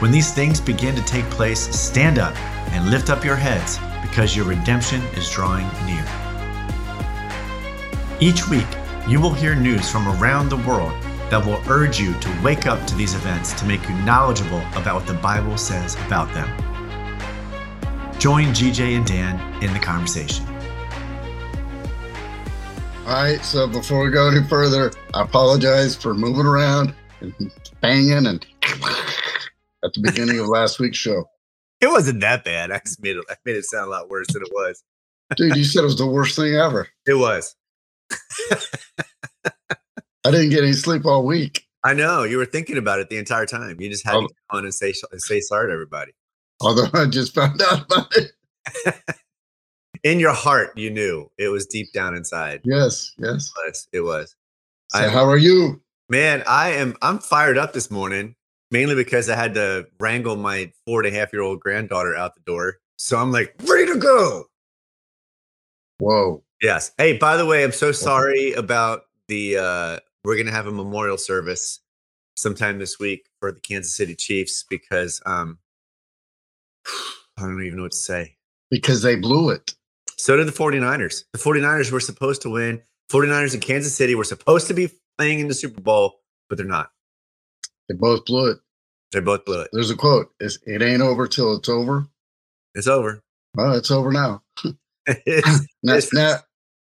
When these things begin to take place, stand up and lift up your heads, because your redemption is drawing near. Each week, you will hear news from around the world that will urge you to wake up to these events to make you knowledgeable about what the Bible says about them. Join GJ and Dan in the conversation. All right, so before we go any further, I apologize for moving around and banging and at the beginning of last week's show. It wasn't that bad. I just made it, I made it sound a lot worse than it was. Dude, you said it was the worst thing ever. It was. I didn't get any sleep all week. I know you were thinking about it the entire time. You just had Oh. to go on and say say sorry to everybody. Although I just found out about it. In your heart, you knew it was deep down inside. Yes, yes. It was. It was. So I- how are you? Man, I am. I'm fired up this morning, mainly because I had to wrangle my four and a half year old granddaughter out the door. So I'm like ready to go. Whoa. Yes. Hey, by the way, I'm so sorry about the. uh We're gonna have a memorial service sometime this week for the Kansas City Chiefs because um I don't even know what to say. Because they blew it. So did the 49ers. The 49ers were supposed to win. 49ers in Kansas City were supposed to be playing in the Super Bowl, but they're not. They both blew it. They both blew it. There's a quote. It's, it ain't over till it's over. It's over. Well, it's over now. It's- Now, now,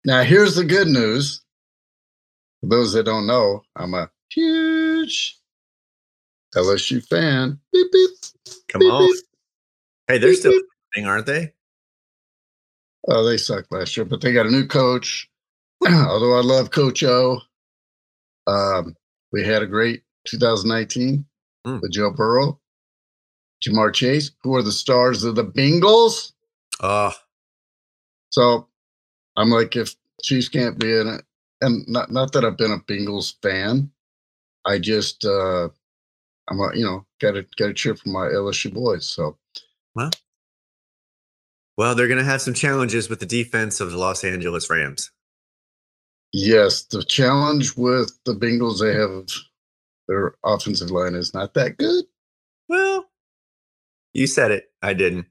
now here's the good news. For those that don't know, I'm a huge LSU fan. Beep, beep, Come beep, on. Hey, they're still winning, aren't they? Oh, they sucked last year, but they got a new coach. Although I love Coach O, um, we had a great 2019 Mm. with Joe Burrow, Ja'Marr Chase, who are the stars of the Bengals. Oh, So I'm like, if Chiefs can't be in it, and not not that I've been a Bengals fan, I just uh I'm a, you know gotta gotta cheer for my LSU boys. So well, well, they're going to have some challenges with the defense of the Los Angeles Rams. yes, the challenge with the Bengals, they have their offensive line is not that good. Well, you said it. I didn't.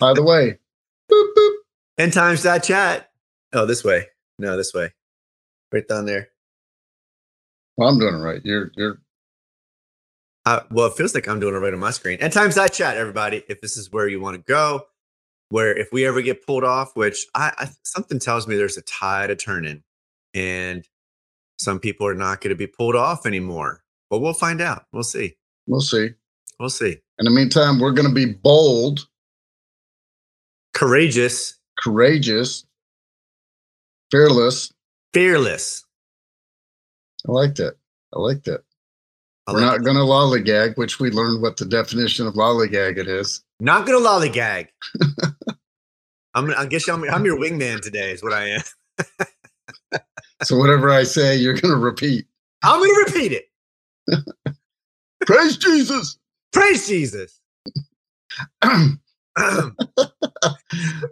By the way, boop boop. End times that chat. Oh, this way. No, this way. Right down there. Well, I'm doing it right. You're you're Uh, well, it feels like I'm doing it right on my screen. And times that chat, everybody. If this is where you want to go, where if we ever get pulled off, which I, I something tells me there's a tide of turning, and some people are not going to be pulled off anymore. But we'll find out. We'll see. we'll see. We'll see. In the meantime, we're gonna be bold, Courageous, courageous, fearless. fearless. I like that. I like that. I We're like not going to lollygag, which we learned what the definition of lollygag it is. Not gonna lollygag. I'm. I guess I'm. I'm your wingman today. Is what I am. So whatever I say, you're going to repeat. I'm gonna repeat it. Praise Jesus. Praise Jesus. we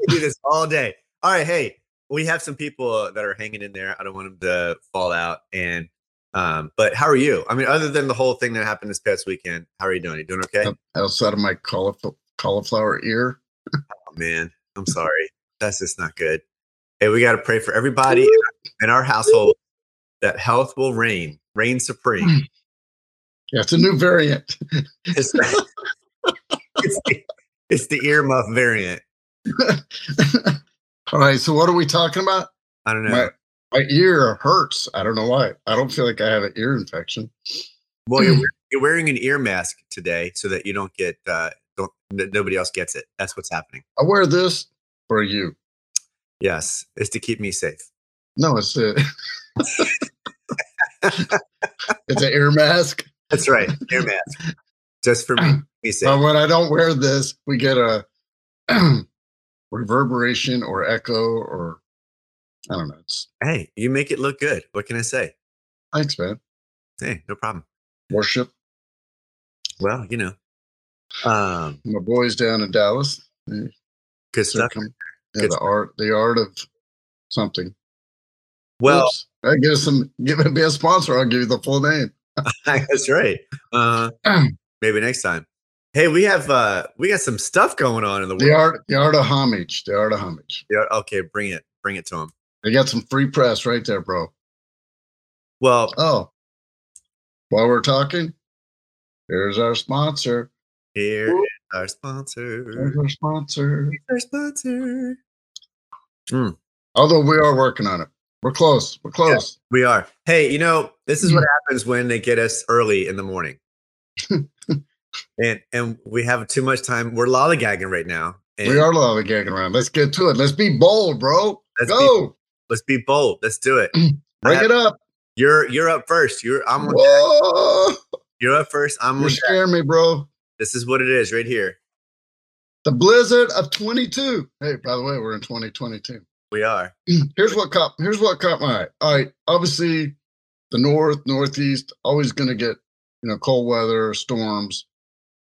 do this all day. All right, hey, we have some people that are hanging in there. I don't want them to fall out. And um, but how are you? I mean, other than the whole thing that happened this past weekend, how are you doing? You doing okay? Outside of my caulif- cauliflower ear. Oh man, I'm sorry. That's just not good. Hey, we got to pray for everybody in our household that health will reign, reign supreme. Yeah, it's a new variant. It's, it's, the, it's the earmuff variant. All right. So what are we talking about? I don't know. My, my ear hurts. I don't know why. I don't feel like I have an ear infection. Well, you're, you're wearing an ear mask today so that you don't get uh, don't nobody else gets it. That's what's happening. I wear this for you. Yes, it's to keep me safe. No, it's a it's an ear mask. That's right, ear mask, just for me. me. But when I don't wear this, we get a reverberation or echo or I don't know. It's Hey, you make it look good. What can I say? thanks, man. Hey, no problem. Worship. Well, you know, um, My boys down in Dallas. good stuff. Yeah, Good the art, the art of something. Well, Oops. I give some. Give me a sponsor. I'll give you the full name. that's right. Uh, maybe next time. Hey, we have uh we got some stuff going on in the The world. art, the art of homage. The art of homage. Yeah, okay, bring it, bring it to them. They got some free press right there, bro. Well, Oh, while we're talking, here's our sponsor. here Whoop. is our sponsor. Here's our sponsor. Our sponsor. Although we are working on it. We're close. We're close. We are. Hey, you know, this is what Mm. happens when they get us early in the morning. and and we have too much time. We're lollygagging right now. And We are lollygagging around. Let's get to it. Let's be bold, bro. Let's be- Go. let's be bold. Let's do it. Bring have- it up. You're you're up first. You're I'm on Whoa. you're up first. I'm You're scaring me, bro. This is what it is right here. The blizzard of 22. Hey, by the way, we're in 2022. We are. here's what caught here's what caught my eye. All right, obviously the north, northeast, always gonna get you know cold weather, storms.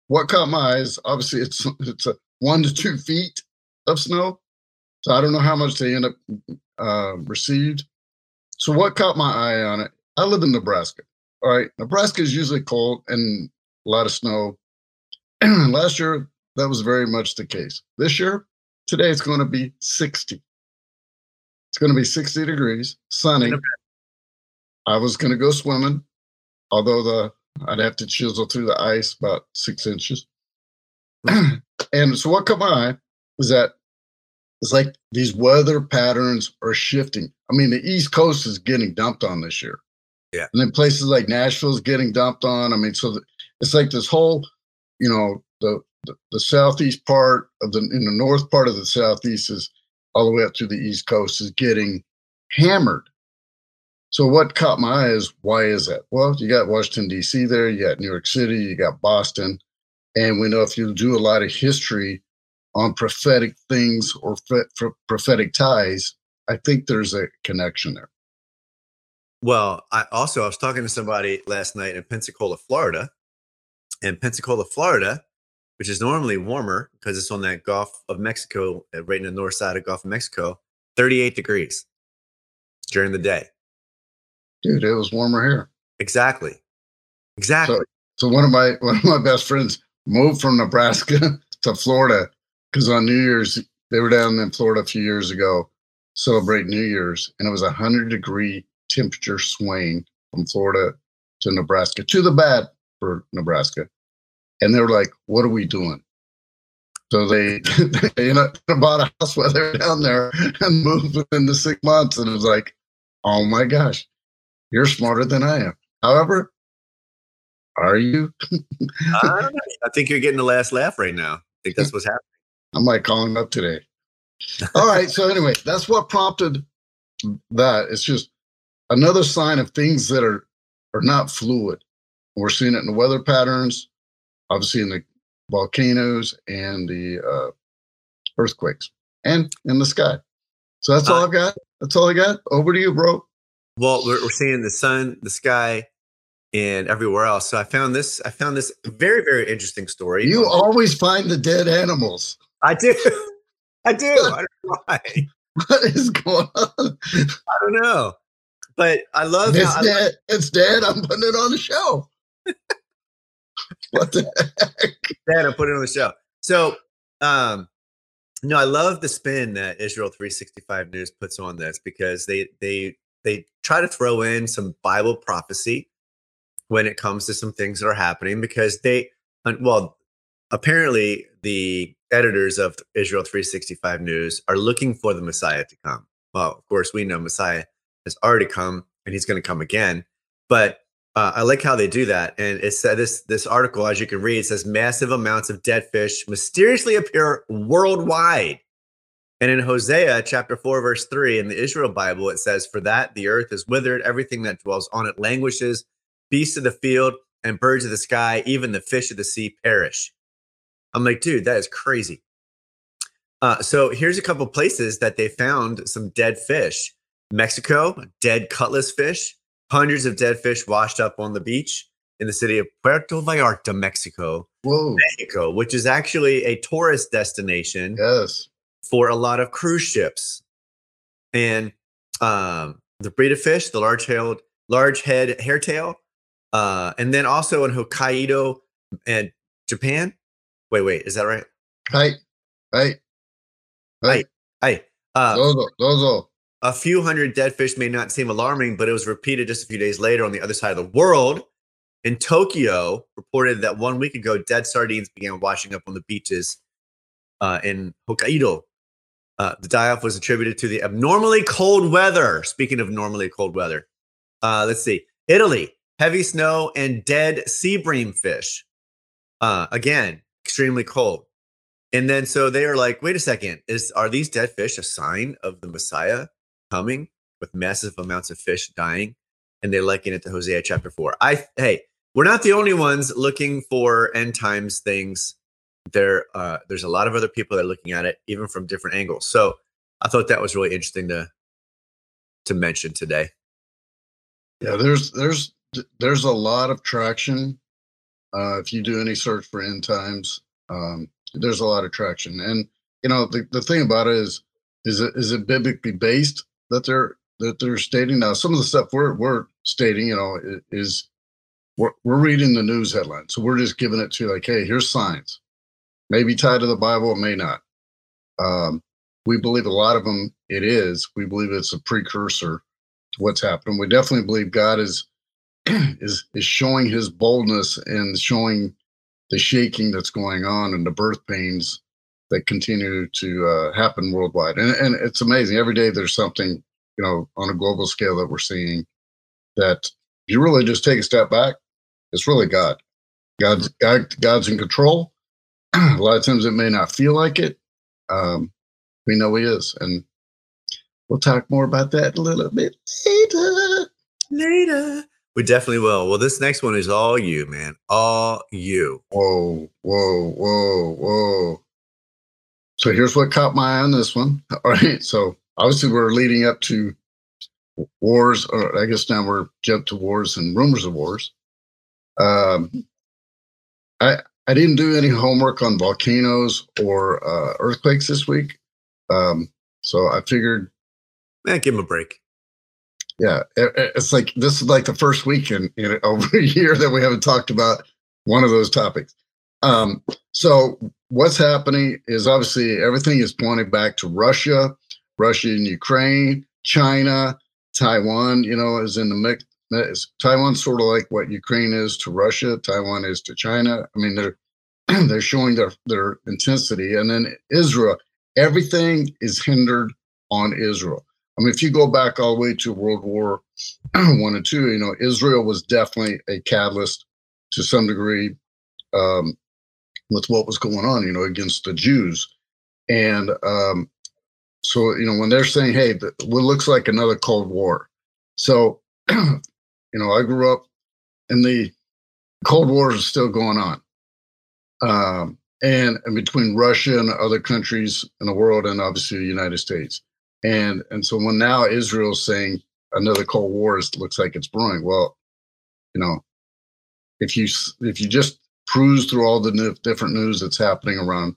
What caught my eyes, obviously it's it's a one to two feet of snow. So I don't know how much they end up uh, received. So what caught my eye on it? I live in Nebraska. All right, Nebraska is usually cold and a lot of snow. Last year that was very much the case. This year, today it's going to be 60. It's going to be 60 degrees, sunny. I was going to go swimming, although the I'd have to chisel through the ice about six inches. and so what my eye was that it's like these weather patterns are shifting. I mean, the East Coast is getting dumped on this year. Yeah. And then places like Nashville is getting dumped on. I mean, so the, it's like this whole, you know, the, the the southeast part of the in the north part of the southeast is all the way up to the east coast is getting hammered. So what caught my eye is why is that? Well, you got Washington D.C. there, you got New York City, you got Boston, and we know if you do a lot of history on prophetic things or prophetic ties, I think there's a connection there. Well, I also I was talking to somebody last night in Pensacola, Florida. And Pensacola, Florida, which is normally warmer because it's on that Gulf of Mexico, uh, right in the north side of Gulf of Mexico, 38 degrees during the day. Dude, it was warmer here. Exactly. Exactly. So one of my one of my best friends moved from Nebraska to Florida because on New Year's they were down in Florida a few years ago celebrating New Year's, and it was a hundred degree temperature swing from Florida to Nebraska to the bad for Nebraska, and they were like, "What are we doing?" So they they bought a house while they were down there and moved within the six months, and it was like, "Oh my gosh, you're smarter than I am." However, are you? I. I think you're getting the last laugh right now. I think that's what's happening. I might call him up today. All right. So anyway, that's what prompted that. It's just another sign of things that are are not fluid. We're seeing it in the weather patterns, obviously in the volcanoes and the uh, earthquakes, and in the sky. So that's all I've got. That's all I got. Over to you, bro. Well, we're, we're seeing the sun, the sky, and everywhere else. So I found this. I found this very, very interesting story. You Um, always find the dead animals. I do. I do. I don't know why. What is going on? I don't know. But I love It's how dead. It's dead. I'm putting it on the show. what the heck? Dad, I put it on the show. So, um, no, I love the spin that Israel 365 News puts on this because they they they try to throw in some Bible prophecy when it comes to some things that are happening because they well apparently the editors of Israel 365 News are looking for the Messiah to come. Well, of course, we know Messiah has already come and he's going to come again, but uh, I like how they do that. And it said this this article, as you can read, says massive amounts of dead fish mysteriously appear worldwide. And in Hosea chapter 4, verse 3, in the Israel Bible, it says, For that the earth is withered, everything that dwells on it languishes, beasts of the field and birds of the sky, even the fish of the sea perish. I'm like, dude, that is crazy. Uh, so here's a couple places that they found some dead fish. Mexico, dead cutlass fish, hundreds of dead fish washed up on the beach in the city of Puerto Vallarta, Mexico. Whoa. Mexico, which is actually a tourist destination Yes. for a lot of cruise ships. And um, the breed of fish, the large tailed, large head hairtail, uh, and then also in Hokkaido and Japan. Wait, wait, is that right? Hey. Hey. Hey. Hey, uh. A few hundred dead fish may not seem alarming, but it was repeated just a few days later on the other side of the world. In Tokyo, reported that one week ago, dead sardines began washing up on the beaches uh, in Hokkaido. Uh, the die off was attributed to the abnormally cold weather. Speaking of normally cold weather, uh, let's see. Italy, heavy snow and dead sea bream fish. Uh, again, extremely cold. And then so they are like, wait a second, is are these dead fish a sign of the Messiah coming with massive amounts of fish dying? And they liken it to Hosea chapter four. I hey, we're not the only ones looking for end times things. There, uh, there's a lot of other people that are looking at it, even from different angles. So I thought that was really interesting to to mention today. Yeah, there's there's there's a lot of traction. Uh, if you do any search for end times, um, there's a lot of traction. And you know, the, the thing about it is, is it is it biblically based that they're that they're stating now? Some of the stuff we're we're stating, you know, is we're we're reading the news headline, so we're just giving it to like, hey, here's signs. Maybe tied to the Bible, it may not. Um, we believe a lot of them. It is. We believe it's a precursor to what's happening. We definitely believe God is is is showing His boldness and showing the shaking that's going on and the birth pains that continue to uh, happen worldwide. And and it's amazing. Every day there's something you know on a global scale that we're seeing that if you really just take a step back, it's really God. God's God, God's in control. a lot of times it may not feel like it. Um, we know He is, and we'll talk more about that a little bit later. Later. We definitely will. Well, this next one is all you, man. All you. Whoa, whoa, whoa, whoa. So here's what caught my eye on this one. All right. So obviously we're leading up to wars, or I guess now we're jumped to wars and rumors of wars. Um, I I didn't do any homework on volcanoes or uh, earthquakes this week. Um, so I figured Man, give him a break. yeah, it- it- it's like this is like the first week in, in over a year that we haven't talked about one of those topics. Um, so what's happening is obviously everything is pointing back to Russia, Russia and Ukraine, China, Taiwan. You know, is in the mix. Taiwan's sort of like what Ukraine is to Russia. Taiwan is to China. I mean, they're they're showing their their intensity, and then Israel. Everything is hindered on Israel. I mean, if you go back all the way to World War One and Two, you know, Israel was definitely a catalyst to some degree um, with what was going on, you know, against the Jews. And um, so, you know, when they're saying, hey, th- what looks like another Cold War. So, you know, I grew up and the Cold War is still going on. Um, and, and between Russia and other countries in the world, and obviously the United States. And and so when now Israel's saying another Cold War is, looks like it's brewing, well, you know, if you if you just cruise through all the new, different news that's happening around,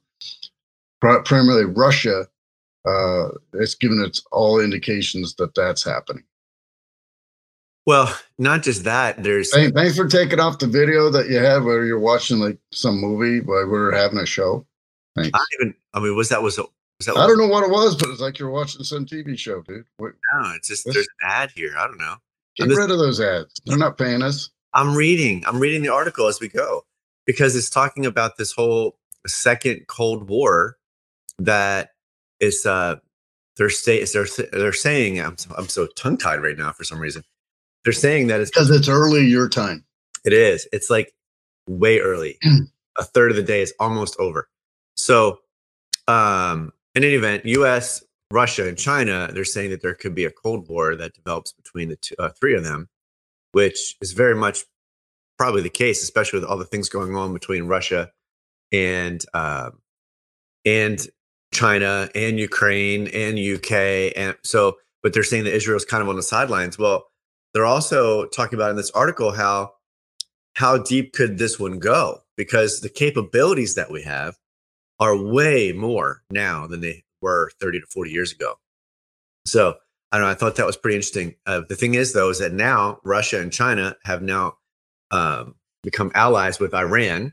primarily Russia, uh, it's given its all indications that that's happening. Well, not just that. There's Thank, thanks for taking off the video that you have where you're watching like some movie while we're having a show. Thanks. I don't even. I mean, was that was was that? I don't know what it was, but it's like you're watching some TV show, dude. Wait, know. It's just there's an ad here. I don't know. Get this- rid of those ads. They're not paying us. I'm reading. I'm reading the article as we go because it's talking about this whole second Cold War that is. uh They're say they're they're saying. I'm so, I'm so tongue tied right now for some reason. They're saying that it's Because it's early your time. It is. It's like way early. a third of the day is almost over. So, um, in any event, U.S., Russia, and China, they're saying that there could be a Cold War that develops between the two, uh, three of them, which is very much probably the case, especially with all the things going on between Russia and uh, and China and Ukraine and UK and so but they're saying that Israel's kind of on the sidelines. Well, they're also talking about in this article how how deep could this one go because the capabilities that we have are way more now than they were 30 to 40 years ago. So I don't know. I thought that was pretty interesting. Uh, the thing is, though, is that now Russia and China have now um, become allies with Iran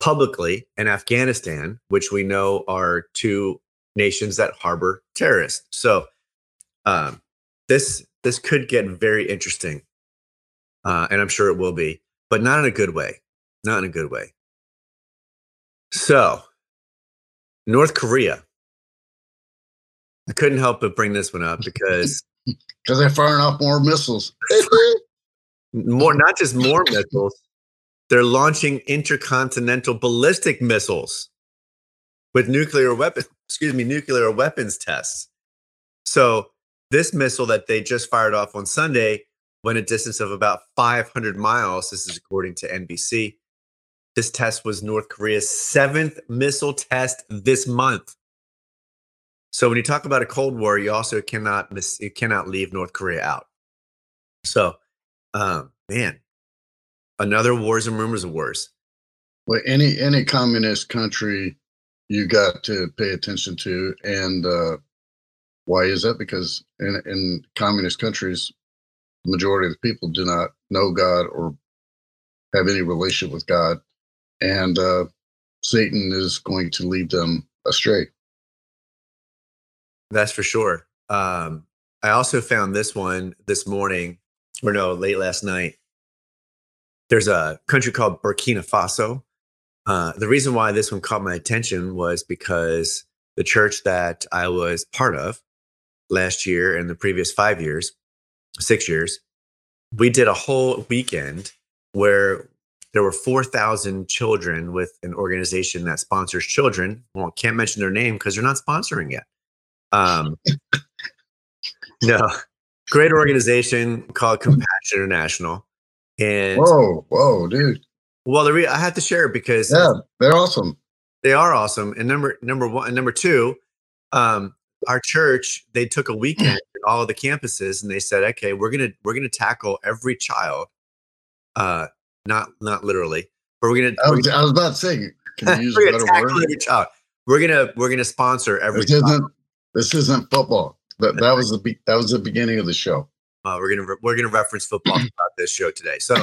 publicly and Afghanistan, which we know are two nations that harbor terrorists. So um, this this could get very interesting, uh, and I'm sure it will be, but not in a good way. Not in a good way. So, North Korea. I couldn't help but bring this one up because because they're firing off more missiles. more, not just more missiles, they're launching intercontinental ballistic missiles with nuclear weapons, excuse me, nuclear weapons tests. So this missile that they just fired off on Sunday went a distance of about 500 miles. This is according to NBC. This test was North Korea's seventh missile test this month. So when you talk about a Cold War, you also cannot miss, you cannot leave North Korea out. So, um, man, another wars and rumors of wars. Well, any any communist country you got to pay attention to, and uh, why is that? Because in in communist countries, the majority of the people do not know God or have any relationship with God, and uh, Satan is going to lead them astray. That's for sure. Um, I also found this one this morning, or no, late last night there's a country called Burkina Faso. Uh, the reason why this one caught my attention was because the church that I was part of last year and the previous five years, six years, we did a whole weekend where there were 4,000 children with an organization that sponsors children. Well, can't mention their name because they're not sponsoring yet. Um, no, great organization called Compassion International. And whoa, whoa, dude. Well, the re- I have to share it because yeah, they're awesome. They are awesome. And number number one and number two, um, our church they took a weekend at all of the campuses and they said, okay, we're gonna we're gonna tackle every child, uh, not not literally, but we're gonna. I was, I was about to say, can you use a better word? Every child. We're gonna we're gonna sponsor every. This isn't this isn't football. That that was the that was the beginning of the show. Uh, we're gonna we're gonna reference football about this show today. So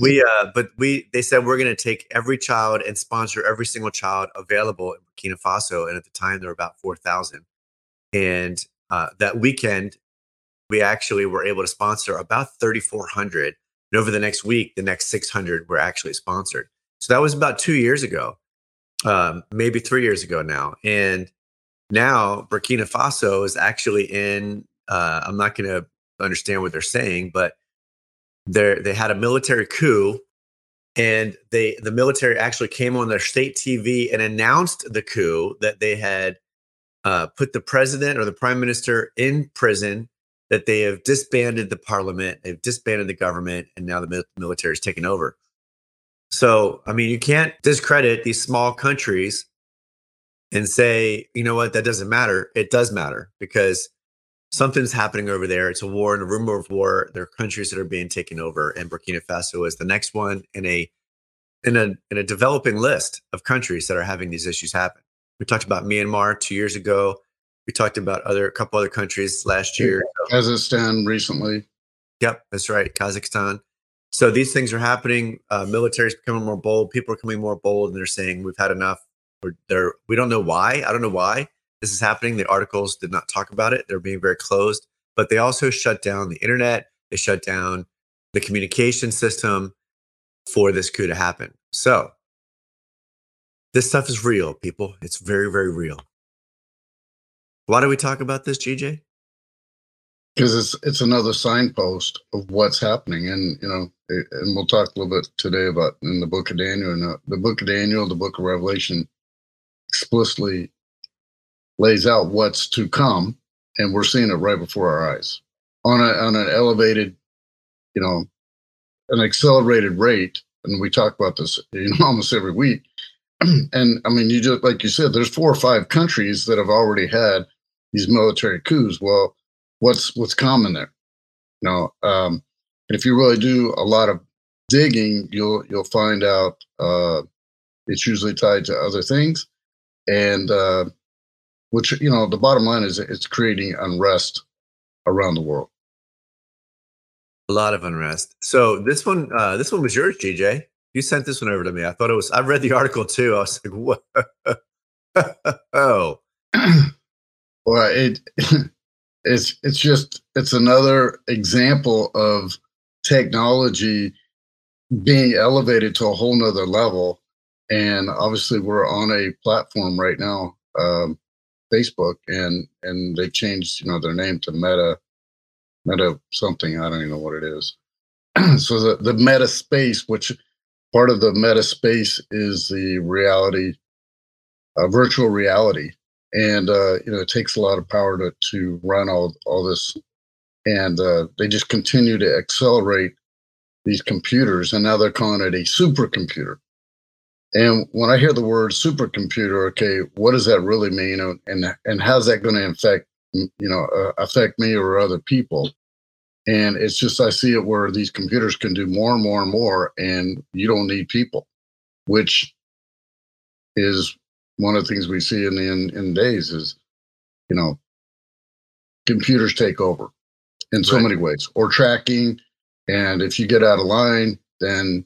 we uh, but we they said we're gonna take every child and sponsor every single child available in Burkina Faso, and at the time there were about four thousand. And uh, that weekend, we actually were able to sponsor about thirty four hundred. And over the next week, the next six hundred were actually sponsored. So that was about two years ago, um, maybe three years ago now, and now Burkina Faso is actually in. Uh, I'm not going to understand what they're saying, but they they had a military coup and they the military actually came on their state TV and announced the coup that they had uh, put the president or the prime minister in prison, that they have disbanded the parliament, they've disbanded the government, and now the military is taking over. So, I mean, you can't discredit these small countries and say, you know what, that doesn't matter. It does matter because something's happening over there. It's a war and a rumor of war. There are countries that are being taken over, and Burkina Faso is the next one in a in a in a developing list of countries that are having these issues happen. We talked about Myanmar two years ago. We talked about other a couple other countries last year. Kazakhstan recently. Yep, that's right, Kazakhstan. So these things are happening. Uh, military is becoming more bold. People are becoming more bold, and they're saying we've had enough. Or they're we don't know why. I don't know why this is happening. The articles did not talk about it. They're being very closed, but they also shut down the internet. They shut down the communication system for this coup to happen. So this stuff is real, people. It's very, very real. Why do we talk about this, GJ? Because it's it's another signpost of what's happening, and you know, and we'll talk a little bit today about in the Book of Daniel. And uh, the Book of Daniel, the Book of Revelation, explicitly lays out what's to come, and we're seeing it right before our eyes on a on an elevated, you know, an accelerated rate. And we talk about this you know, almost every week. and I mean, you just like you said, there's four or five countries that have already had these military coups. Well, what's what's common there? You know, um, if you really do a lot of digging, you'll you'll find out uh, it's usually tied to other things, and uh, which you know the bottom line is it's creating unrest around the world. A lot of unrest. So this one, uh, this one was yours, GJ. You sent this one over to me. I thought it was. I read the article too. I was like, "What? oh." well, it it's it's just it's another example of technology being elevated to a whole nother level. And obviously, we're on a platform right now, um, Facebook, and and they've changed, you know, their name to Meta, Meta something. I don't even know what it is. so the the Meta space, which part of the Meta space is the reality, uh, virtual reality, and uh, you know, it takes a lot of power to to run all all this, and uh, they just continue to accelerate these computers, and now they're calling it a supercomputer. And when I hear the word supercomputer, okay, what does that really mean, and and how's that going to affect you know uh, affect me or other people? And it's just I see it where these computers can do more and more and more, and you don't need people, which is one of the things we see in the in, in days is, you know, computers take over in so right. many ways, or tracking, and if you get out of line, then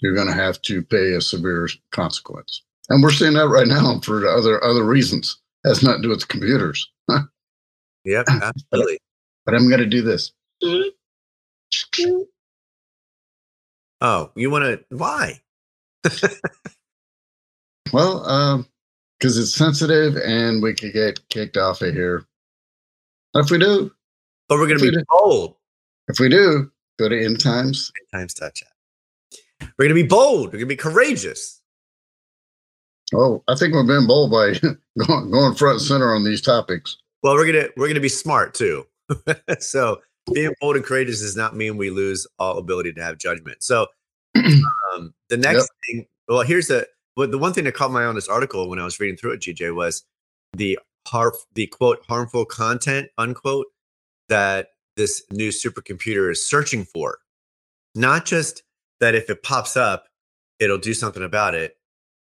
you're going to have to pay a severe consequence. And we're seeing that right now for other other reasons. It has nothing to do with computers. yep, absolutely. but, but I'm going to do this. Oh, you want to? Why? well, um, because it's sensitive and we could get kicked off of here. If we do, but we're going to be told If we do, Go to End Times. End Times Touch We're going to be bold. We're going to be courageous. Oh, I think we're being bold by going, going front and center on these topics. Well, we're gonna we're gonna be smart too. so being bold and courageous does not mean we lose all ability to have judgment. So um, the next yep. thing, well, here's the but the one thing that caught my eye on this article when I was reading through it, GJ, was the harf the quote harmful content unquote that this new supercomputer is searching for. Not just that if it pops up, it'll do something about it.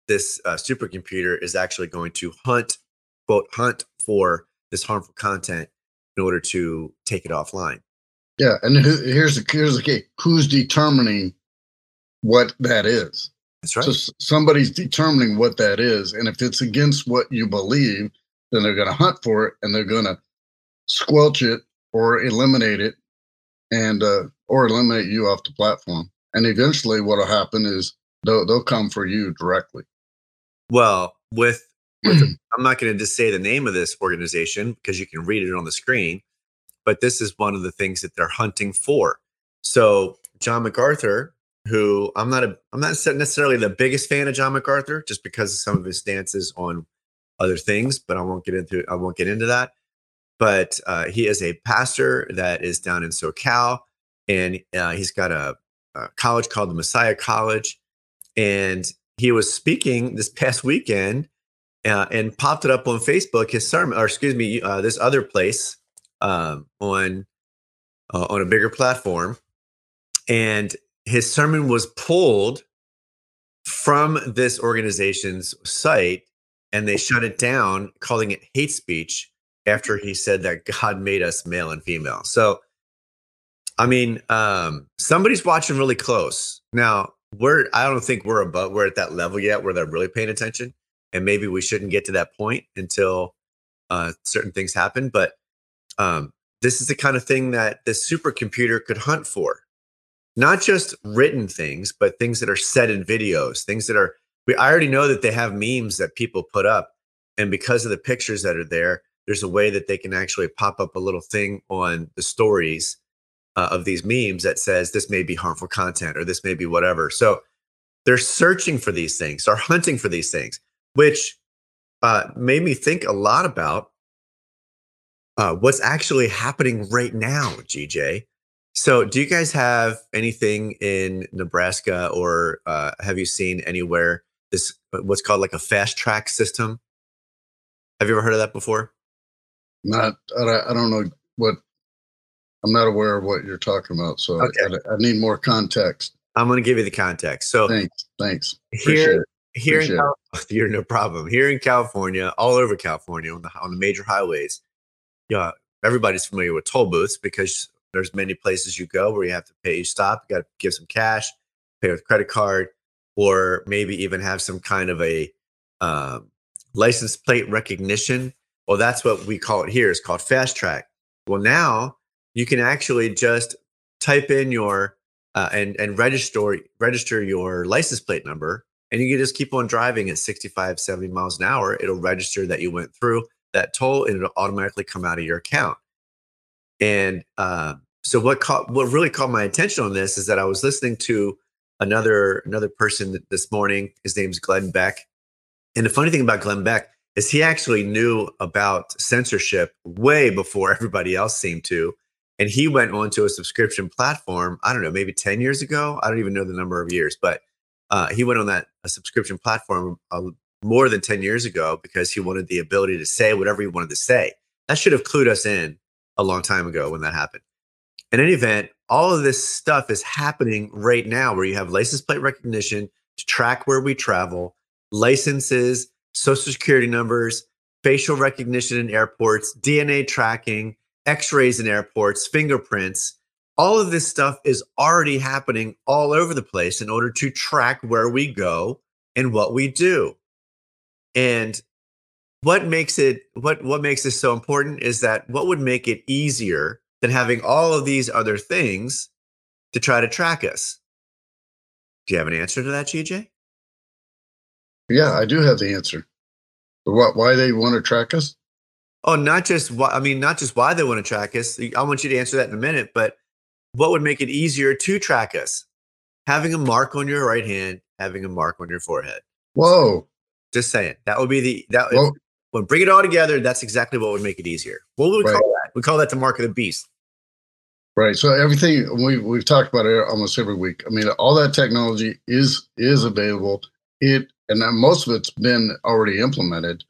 This uh, supercomputer is actually going to hunt, quote, hunt for this harmful content in order to take it offline. Yeah, and here's the here's the key: who's determining what that is? That's right. So somebody's determining what that is, and if it's against what you believe, then they're going to hunt for it and they're going to squelch it or eliminate it and uh, or eliminate you off the platform. And eventually, what'll happen is they'll they'll come for you directly. Well, with, with I'm not going to just say the name of this organization because you can read it on the screen, but this is one of the things that they're hunting for. So John MacArthur, who I'm not a I'm not necessarily the biggest fan of John MacArthur, just because of some of his stances on other things, but I won't get into I won't get into that but uh, he is a pastor that is down in SoCal, and uh, he's got a, a, college called the Messiah College, and he was speaking this past weekend, uh, and popped it up on Facebook. His sermon, or excuse me, uh, this other place um, on uh, on a bigger platform, and his sermon was pulled from this organization's site, and they shut it down, calling it hate speech after he said that God made us male and female. So, I mean, um, somebody's watching really close. Now, we're I don't think we're above we're at that level yet where they're really paying attention, and maybe we shouldn't get to that point until uh, certain things happen. But um, this is the kind of thing that the supercomputer could hunt for, not just written things, but things that are said in videos, things that are. We I already know that they have memes that people put up, and because of the pictures that are there, there's a way that they can actually pop up a little thing on the stories uh, of these memes that says this may be harmful content or this may be whatever. So they're searching for these things, they're hunting for these things, which uh, made me think a lot about uh, what's actually happening right now, GJ. So, do you guys have anything in Nebraska, or uh, have you seen anywhere this what's called like a fast track system. Have you ever heard of that before? Not, I don't know what. I'm not aware of what you're talking about, so Okay. I, I need more context. I'm going to give you the context. So Thanks, thanks. Appreciate here, it. here in Cal- you're no problem. Here in California, all over California on the on the major highways, yeah, everybody's familiar with toll booths because there's many places you go where you have to pay. You stop, you got to give some cash, pay with credit card, or maybe even have some kind of a um, license plate recognition. Well, that's what we call it here. It's called fast track. Well, now you can actually just type in your uh, and and register register your license plate number and you can just keep on driving at 65 70 miles an hour. It'll register that you went through that toll and it'll automatically come out of your account. And uh, so what caught what really caught my attention on this is that i was listening to another another person this morning. His name's glenn beck. And the funny thing about glenn beck is he actually knew about censorship way before everybody else seemed to and he went onto a subscription platform i don't know maybe 10 years ago? I don't even know the number of years but uh, he went on that a subscription platform uh, more than 10 years ago because he wanted the ability to say whatever he wanted to say. That should have clued us in a long time ago when that happened. In any event all of this stuff is happening right now where you have license plate recognition to track where we travel licenses social security numbers facial recognition in airports dna tracking x-rays in airports, fingerprints, all of this stuff is already happening all over the place in order to track where we go and what we do. And what makes it what what makes this so important is that what would make it easier than having all of these other things to try to track us? Do you have an answer to that, GJ? Yeah, I do have the answer. What? Why they want to track us? Oh, not just why I mean, not just why they want to track us. I want you to answer that in a minute, but what would make it easier to track us? Having a mark on your right hand, having a mark on your forehead. Whoa. Just saying. That would be the that Well, when bring it all together, that's exactly what would make it easier. What would we Right. call that? We call that the mark of the beast. right. So everything we we've talked about it almost every week. I mean, all that technology is is available. It and most of it's been already implemented,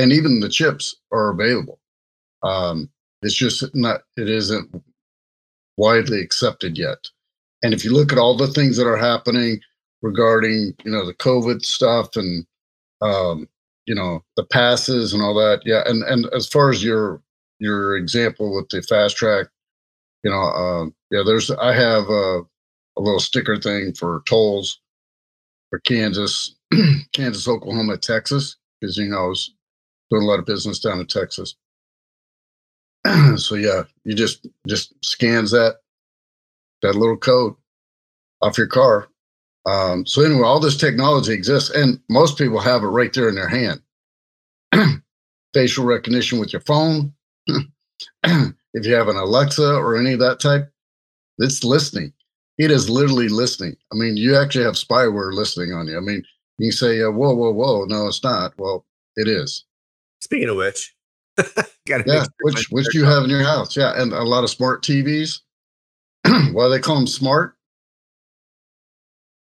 and even the chips are available. Um, it's just not. It isn't widely accepted yet. And if you look at all the things that are happening regarding, you know, the COVID stuff and, um, you know, the passes and all that, yeah. And and as far as your your example with the fast track, you know, um, yeah, there's I have a, a little sticker thing for tolls for Kansas, Kansas, Oklahoma, Texas, because you know I was doing a lot of business down in Texas. so yeah, you just just scans that that little code off your car. Um, so anyway, all this technology exists, and most people have it right there in their hand. Facial recognition with your phone. if you have an Alexa or any of that type, it's listening. It is literally listening. I mean, you actually have spyware listening on you. I mean, you say, uh, "Whoa, whoa, whoa!" No, it's not. Well, it is. Speaking of which, Yeah, which which you have in your house. Yeah, and a lot of smart TVs. Why they call them smart?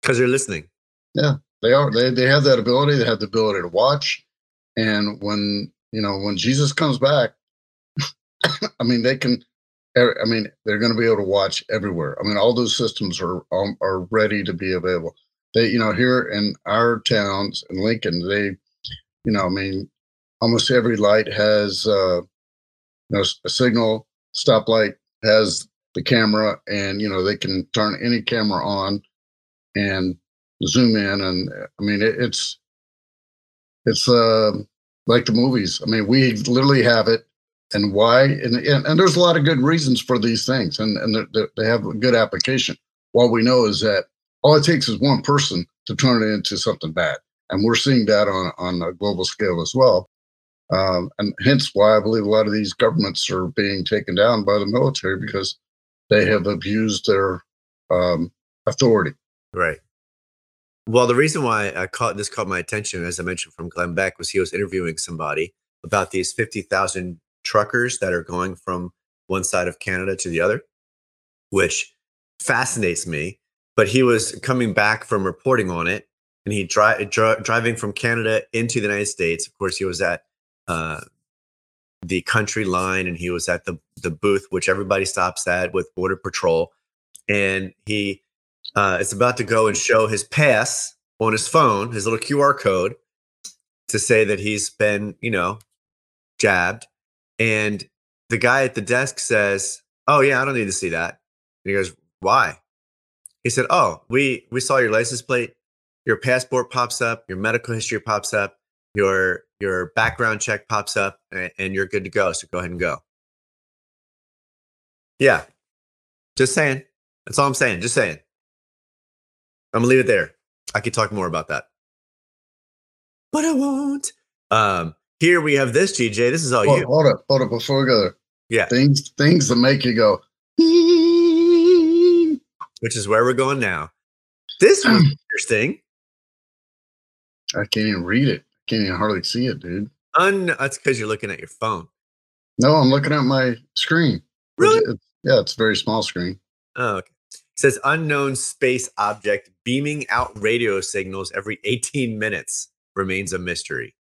because they're listening. Yeah, they are. They they have that ability. They have the ability to watch. And when you know when Jesus comes back, I mean they can. I mean they're going to be able to watch everywhere. I mean all those systems are um, are ready to be available. They you know here in our towns in Lincoln they, you know I mean almost every light has uh, you know a signal. Stoplight has the camera, and you know they can turn any camera on and zoom in and i mean it, it's it's uh like the movies i mean we literally have it and why and, and, and there's a lot of good reasons for these things and and they're- they're- they have a good application what we know is that all it takes is one person to turn it into something bad and we're seeing that on on a global scale as well um, and hence why i believe a lot of these governments are being taken down by the military because they have abused their um, authority Right. Well, the reason why I caught this caught my attention, as I mentioned from Glenn Beck, was he was interviewing somebody about these fifty thousand truckers that are going from one side of Canada to the other, which fascinates me. But he was coming back from reporting on it, and he dri- dri- driving from Canada into the United States. Of course, he was at uh, the country line, and he was at the the booth, which everybody stops at with Border Patrol, and he uh, is about to go and show his pass on his phone, his little QR code, to say that he's been, you know, jabbed, and the guy at the desk says, "Oh yeah, I don't need to see that." And he goes, "Why?" He said, "Oh, we we saw your license plate, your passport pops up, your medical history pops up, your your background check pops up, and, you're good to go. So go ahead and go." Yeah, just saying. That's all I'm saying. Just saying. I'm gonna leave it there. I could talk more about that, but I won't. Um, here we have this, GJ. This is all hold, you. hold up, hold up. Before we go there, Yeah, things things that make you go. which is where we're going now. This was interesting. I can't even read it. Can't even hardly see it, dude. Un- that's because you're looking at your phone. No, I'm looking at my screen. Really? It's- yeah, it's a very small screen. Oh, okay. It says unknown space object beaming out radio signals every 18 minutes remains a mystery.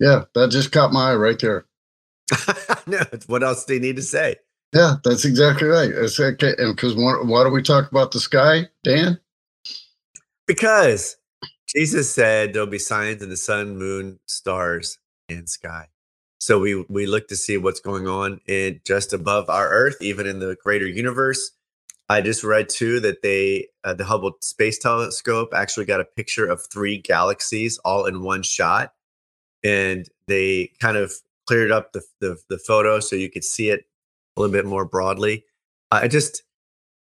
Yeah, that just caught my eye right there. no, what else do you need to say? Yeah, that's exactly right. It's okay. And because why do we talk about the sky, Dan? Because Jesus said there'll be signs in the sun, moon, stars, and sky. So we we look to see what's going on in just above our Earth, even in the greater universe. I just read too that they uh, the Hubble Space Telescope actually got a picture of three galaxies all in one shot, and they kind of cleared up the the, the photo so you could see it a little bit more broadly. Uh, it just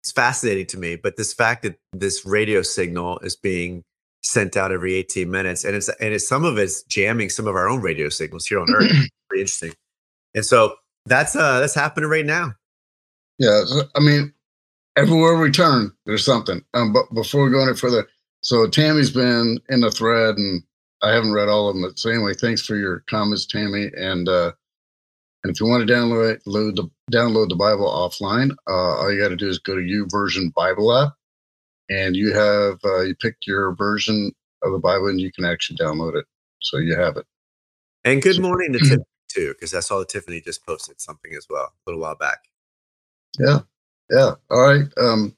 it's fascinating to me. But this fact that this radio signal is being sent out every 18 minutes, and it's and it's some of it's jamming some of our own radio signals here on Earth. Pretty interesting. And so that's uh that's happening right now. Yeah, I mean, everywhere we turn, there's something. Um, but before we go any further, so Tammy's been in the thread, and I haven't read all of them. But so anyway, thanks for your comments, Tammy. And uh, and if you want to download load the download the Bible offline, uh, all you got to do is go to YouVersion Bible app, and you have uh, you pick your version of the Bible, and you can actually download it. So you have it. And good morning to Tiffany too, because I saw that Tiffany just posted something as well a little while back. Yeah, yeah. All right. Um,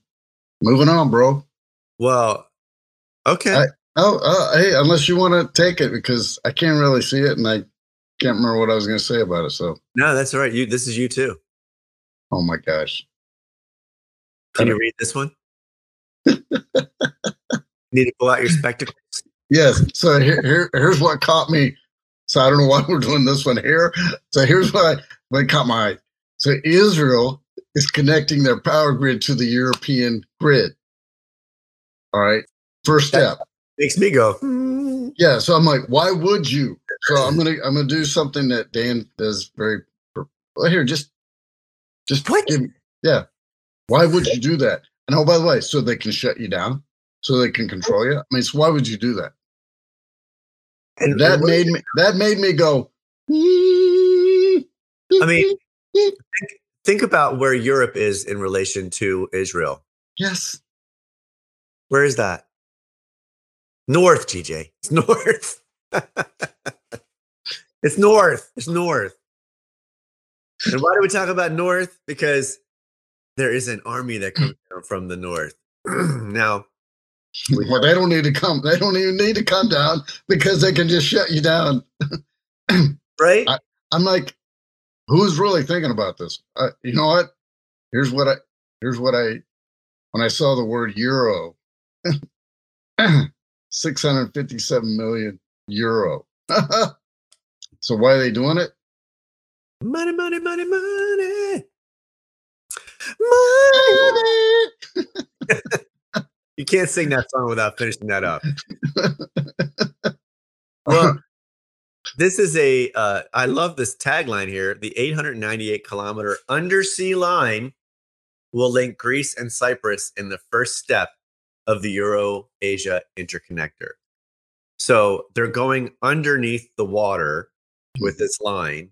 moving on, bro. Well, okay. I- Oh, uh, hey, unless you want to take it because I can't really see it and I can't remember what I was going to say about it. So, no, that's all right. You this is you too. oh my gosh. Can you read this one? Need to pull out your spectacles. Yes. So here, here, here's what caught me. So I don't know why we're doing this one here. So here's what, I, what caught my eye. So Israel is connecting their power grid to the European grid. All right. First step. Makes me go. Yeah. So I'm like, why would you? So I'm gonna I'm gonna do something that Dan does very. Well, here, just just What? give- yeah. Why would you do that? And oh, by the way, so they can shut you down, so they can control you. I mean, so why would you do that? And That made me that made me go. I mean, think about where Europe is in relation to Israel. yes. Where is that? North, GJ. It's north. it's north. It's north. And why do we talk about north? Because there is an army that comes down from the north. now, Well, they don't need to come. They don't even need to come down because they can just shut you down. right? I- I'm like, who's really thinking about this? Uh, you know what? Here's what I. Here's what I. When I saw the word euro, 657 million euro. so why are they doing it? money, money, money, money. Money. You can't sing that song without finishing that up. Well, this is a. Uh, I love this tagline here. The 898 kilometer undersea line will link Greece and Cyprus in the first step of the Euro Asia interconnector. So they're going underneath the water with this line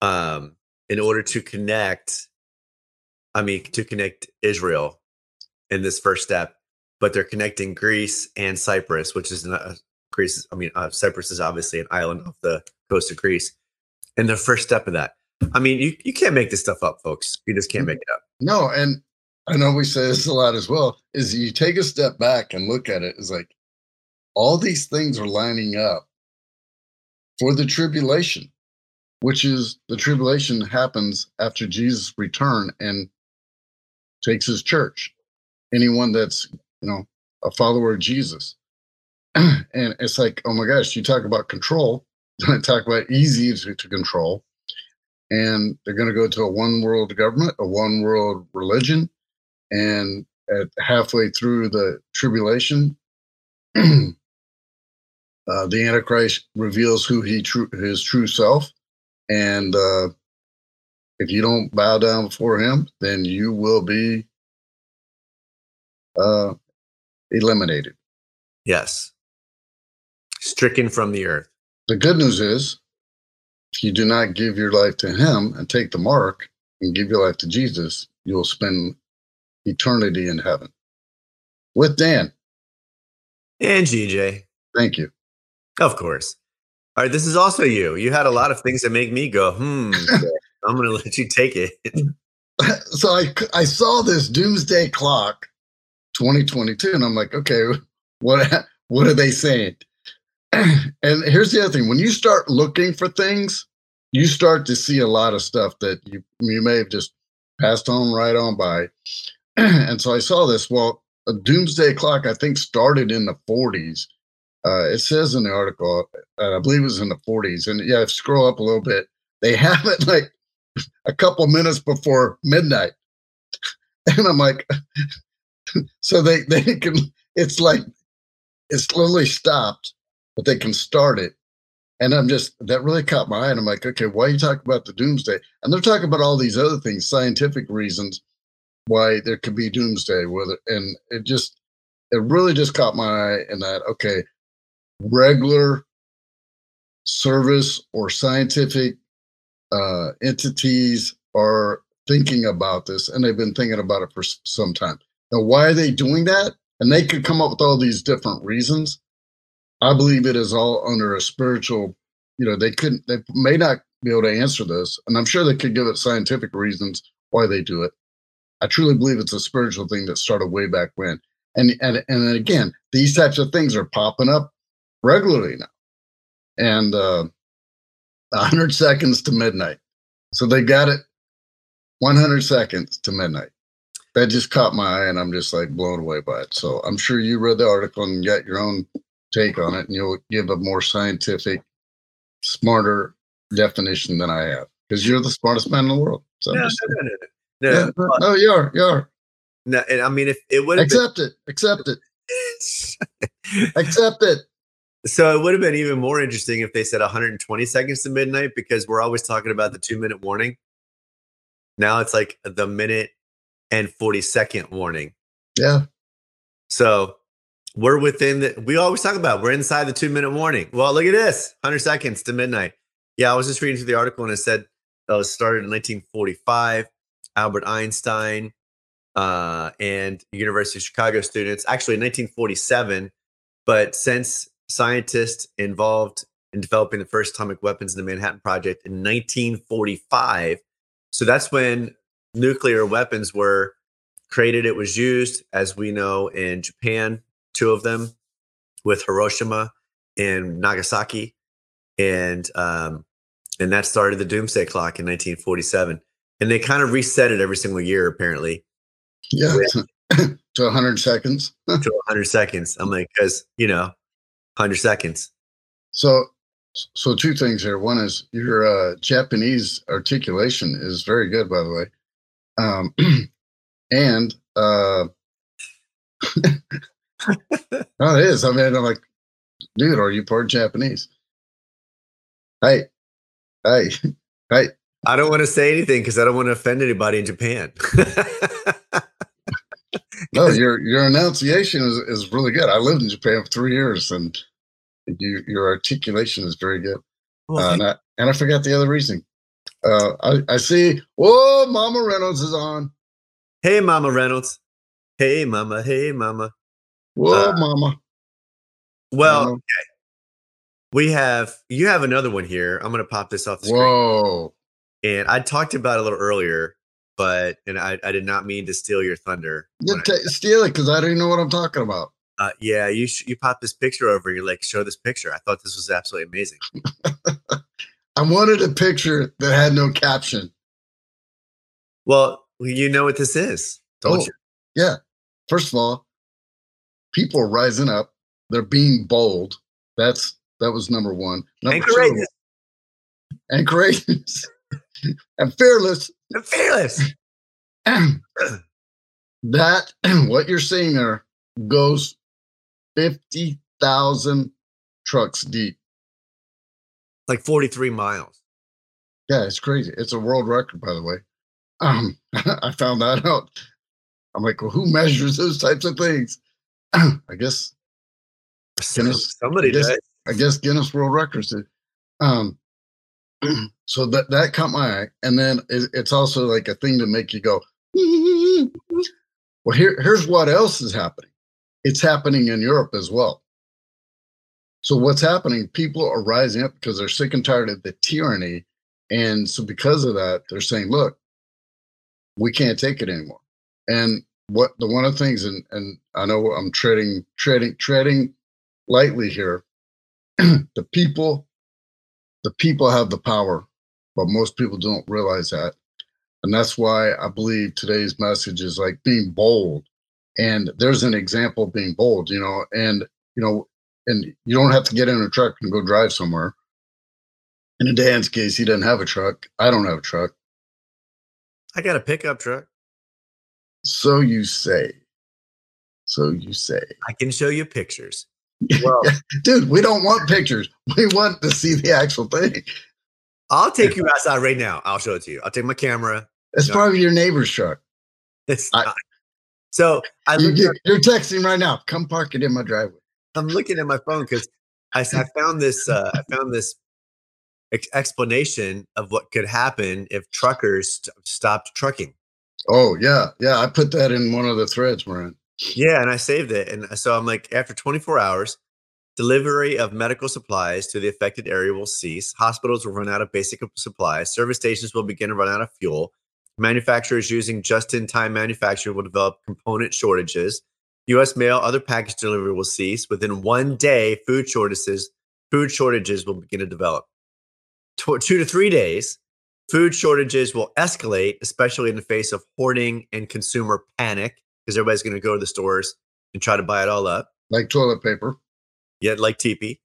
um, in order to connect. I mean, to connect Israel in this first step. but they're connecting Greece and Cyprus, which is not, Greece. I mean, uh, Cyprus is obviously an island off the coast of Greece, and the first step of that. I mean, you, you can't make this stuff up, folks. You just can't make it up. No, and I know we say this a lot as well. Is you take a step back and look at it, it's like all these things are lining up for the tribulation, which is the tribulation happens after Jesus' return and takes his church. Anyone that's you know a follower of Jesus. and it's like, oh my gosh, you talk about control, talk about easy to, to control. And they're going to go to a one world government, a one world religion. And at halfway through the tribulation, uh, the Antichrist reveals who he true his true self, and uh, if you don't bow down before him, then you will be uh, eliminated. Yes. Stricken from the earth. The good news is, if you do not give your life to Him and take the mark and give your life to Jesus, you will spend eternity in heaven. With Dan. And GJ. Thank you. Of course. All right, this is also you. You had a lot of things that make me go, hmm. I'm going to let you take it. so I, I saw this doomsday clock 2022 and I'm like, okay, what what are they saying? and here's the other thing: when you start looking for things, you start to see a lot of stuff that you you may have just passed on right on by. and so I saw this. Well, a doomsday clock, I think, started in the 40s. Uh, it says in the article, uh, I believe it was in the 40s. And yeah, if scroll up a little bit. They have it like a couple minutes before midnight. And I'm like, so they they can. It's like it's literally stopped but they can start it. And I'm just, that really caught my eye. And I'm like, okay, why are you talking about the doomsday? And they're talking about all these other things, scientific reasons why there could be doomsday. Whether, and it just, it really just caught my eye in that, okay, regular service or scientific uh, entities are thinking about this and they've been thinking about it for some time. Now, why are they doing that? And they could come up with all these different reasons. I believe it is all under a spiritual, you know, they couldn't, they may not be able to answer this. And I'm sure they could give it scientific reasons why they do it. I truly believe it's a spiritual thing that started way back when. And, and, and again, these types of things are popping up regularly now. And uh, 100 seconds to midnight. So they got it 100 seconds to midnight. That just caught my eye, and I'm just like blown away by it. So I'm sure you read the article and got your own take on it, and you'll give a more scientific, smarter definition than I have because you're the smartest man in the world. So no, no, no, no, yeah, no, you are, you are. No, and I mean, if it would accept been, it, accept it, accept it. So it would have been even more interesting if they said 120 seconds to midnight because we're always talking about the two minute warning. Now it's like the minute and 40 second warning. Yeah. So we're within the we always talk about we're inside the two minute warning well look at this 100 seconds to midnight yeah i was just reading through the article and it said it was started in 1945 albert einstein uh, and university of chicago students actually 1947 but since scientists involved in developing the first atomic weapons in the manhattan project in 1945 so that's when nuclear weapons were created it was used as we know in japan two of them with Hiroshima and Nagasaki, and um, and that started the doomsday clock in 1947. And they kind of reset it every single year, apparently. Yeah, to 100 seconds. to 100 seconds. I'm like, because you know, 100 seconds. So, so two things here. One is your uh, Japanese articulation is very good, by the way. Um, and uh, oh, it is. I mean, I'm like, dude, are you part Japanese? Hey, hey, hey. I don't want to say anything because I don't want to offend anybody in Japan. no, your your enunciation is, is really good. I lived in Japan for three years, and you, your articulation is very good. Well, uh, and, I, and I forgot the other reason. Uh, I, I see. Oh, Mama Reynolds is on. Hey, Mama Reynolds. Hey, Mama. Hey, Mama. Whoa, uh, mama. Well, okay. we have you have another one here. I'm going to pop this off the Whoa. screen. And I talked about it a little earlier, but and I, I did not mean to steal your thunder. You t- steal it because I don't even know what I'm talking about. Uh, yeah, you sh- you pop this picture over. You're like, show this picture. I thought this was absolutely amazing. I wanted a picture that had no caption. Well, you know what this is, don't oh, you? Yeah. First of all, people are rising up. They're being bold. That's that was number one. Number and courageous. Two, and courageous. and fearless. And fearless. that what you're seeing there goes 50,000 trucks deep. Like 43 miles. Yeah, it's crazy. It's a world record, by the way. Um, I found that out. I'm like, well, who measures those types of things? I guess Guinness, somebody I guess, does. I guess Guinness World Records did. Um, so that that caught my eye, and then it, it's also like a thing to make you go. well, here here's what else is happening it's happening in Europe as well. So what's happening? People are rising up because they're sick and tired of the tyranny. And so because of that, they're saying, look, we can't take it anymore. And what the one of the things, and, and I know I'm treading, treading, treading lightly here. the people, the people have the power, but most people don't realize that. And that's why I believe today's message is like being bold and there's an example of being bold, you know, and you know, and you don't have to get in a truck and go drive somewhere. In Dan's case, he doesn't have a truck. I don't have a truck. I got a pickup truck. So you say. So you say. I can show you pictures. Well, dude, we don't want pictures. We want to see the actual thing. I'll take you outside right now. I'll show it to you. I'll take my camera. It's you know. probably your neighbor's truck. It's I, not. So I you, are texting right now. Come park it in my driveway. I'm looking at my phone because I, I, found this. Uh, I found this ex- explanation of what could happen if truckers st- stopped trucking. Oh yeah, yeah. I put that in one of the threads we're in. Yeah, and I saved it, and so I'm like, after 24 hours, delivery of medical supplies to the affected area will cease. Hospitals will run out of basic supplies. Service stations will begin to run out of fuel. Manufacturers using just in time manufacturing will develop component shortages. US mail, other package delivery will cease. Within one day, food shortages, food shortages will begin to develop. two to three days, food shortages will escalate, especially in the face of hoarding and consumer panic, because everybody's going to go to the stores and try to buy it all up. Like toilet paper. Yeah, like TP.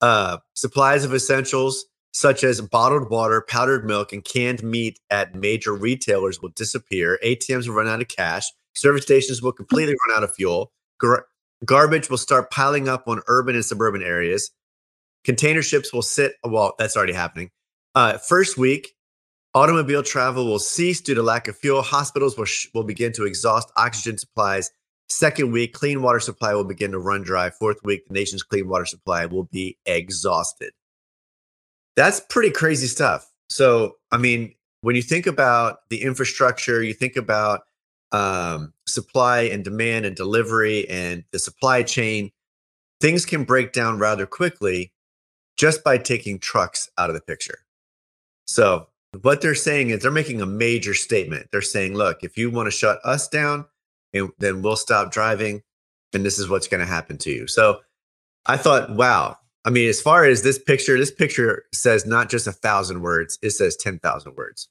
Uh, supplies of essentials such as bottled water, powdered milk, and canned meat at major retailers will disappear. ATMs will run out of cash. Service stations will completely run out of fuel. Gar- garbage will start piling up on urban and suburban areas. Container ships will sit, well, that's already happening. Uh, first week, automobile travel will cease due to lack of fuel. Hospitals will, sh- will begin to exhaust oxygen supplies. Second week, clean water supply will begin to run dry. Fourth week, the nation's clean water supply will be exhausted. That's pretty crazy stuff. So, I mean, when you think about the infrastructure, you think about um, supply and demand and delivery and the supply chain, things can break down rather quickly just by taking trucks out of the picture. So, what they're saying is they're making a major statement. They're saying, look, if you want to shut us down, and then we'll stop driving, and this is what's going to happen to you. So, I thought, wow, I mean, as far as this picture, this picture says not just a thousand words; it says ten thousand words.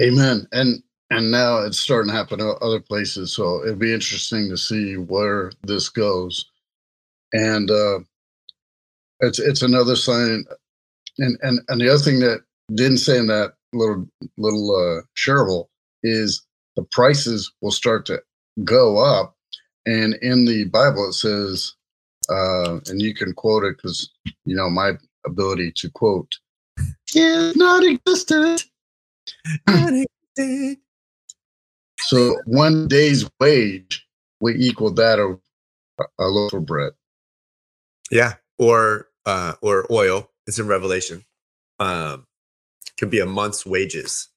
Amen. And and now it's starting to happen other places. So it'd be interesting to see where this goes. And uh, it's it's another sign. And and and the other thing that didn't say in that little little uh, shareable is the prices will start to go up. And in the Bible, it says uh, and you can quote it because you know my ability to quote is not existent. so one day's wage will equal that of a loaf of bread. Yeah, or uh, or oil. It's in Revelation. Um, could be a month's wages.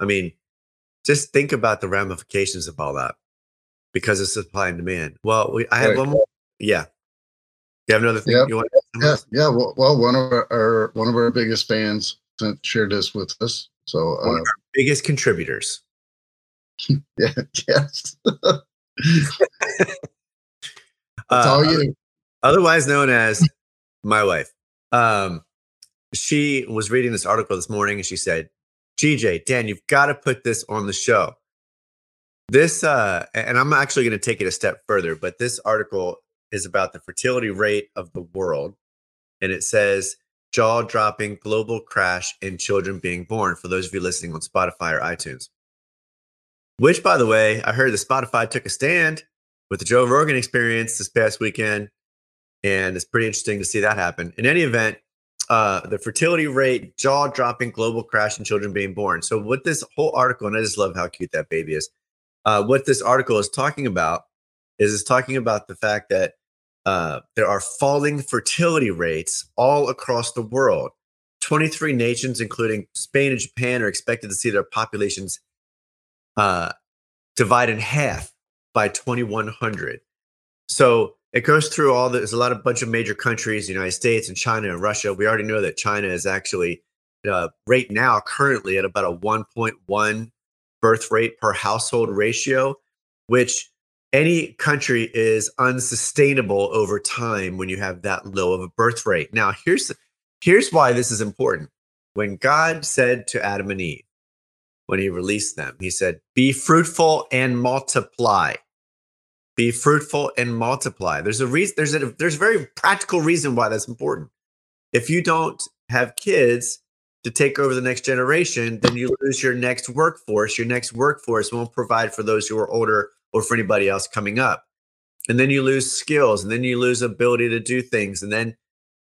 I mean, just think about the ramifications of all that. because of supply and demand. Well, we, I have Right. one more. Yeah. You have another thing Yep. you want? Yeah, yeah. Well, well, one of our, our one of our biggest fans shared this with us. So One uh, of our biggest contributors. yeah, yes. Uh, all you. otherwise known as my wife. Um, she was reading this article this morning and she said, GJ, Dan, you've got to put this on the show. This, uh, and I'm actually going to take it a step further, but this article is about the fertility rate of the world. And it says, jaw dropping global crash in children being born for those of you listening on Spotify or iTunes. Which, by the way, I heard that Spotify took a stand with the Joe Rogan experience this past weekend. And it's pretty interesting to see that happen. In any event, uh, the fertility rate, jaw dropping global crash in children being born. So, what this whole article, and I just love how cute that baby is, uh, what this article is talking about is it's talking about the fact that uh, there are falling fertility rates all across the world. 23 nations, including Spain and Japan, are expected to see their populations uh, divide in half by 2100. So it goes through all the, there's a lot of bunch of major countries, the United States and China and Russia. We already know that China is actually uh, right now currently at about a 1.1 birth rate per household ratio, which any country is unsustainable over time when you have that low of a birth rate. Now, here's here's why this is important. When God said to Adam and Eve, when he released them, he said, "Be fruitful and multiply." Be fruitful and multiply. There's a reason. There's a there's a very practical reason why that's important. If you don't have kids to take over the next generation, then you lose your next workforce. Your next workforce won't provide for those who are older or for anybody else coming up. And then you lose skills, and then you lose ability to do things, and then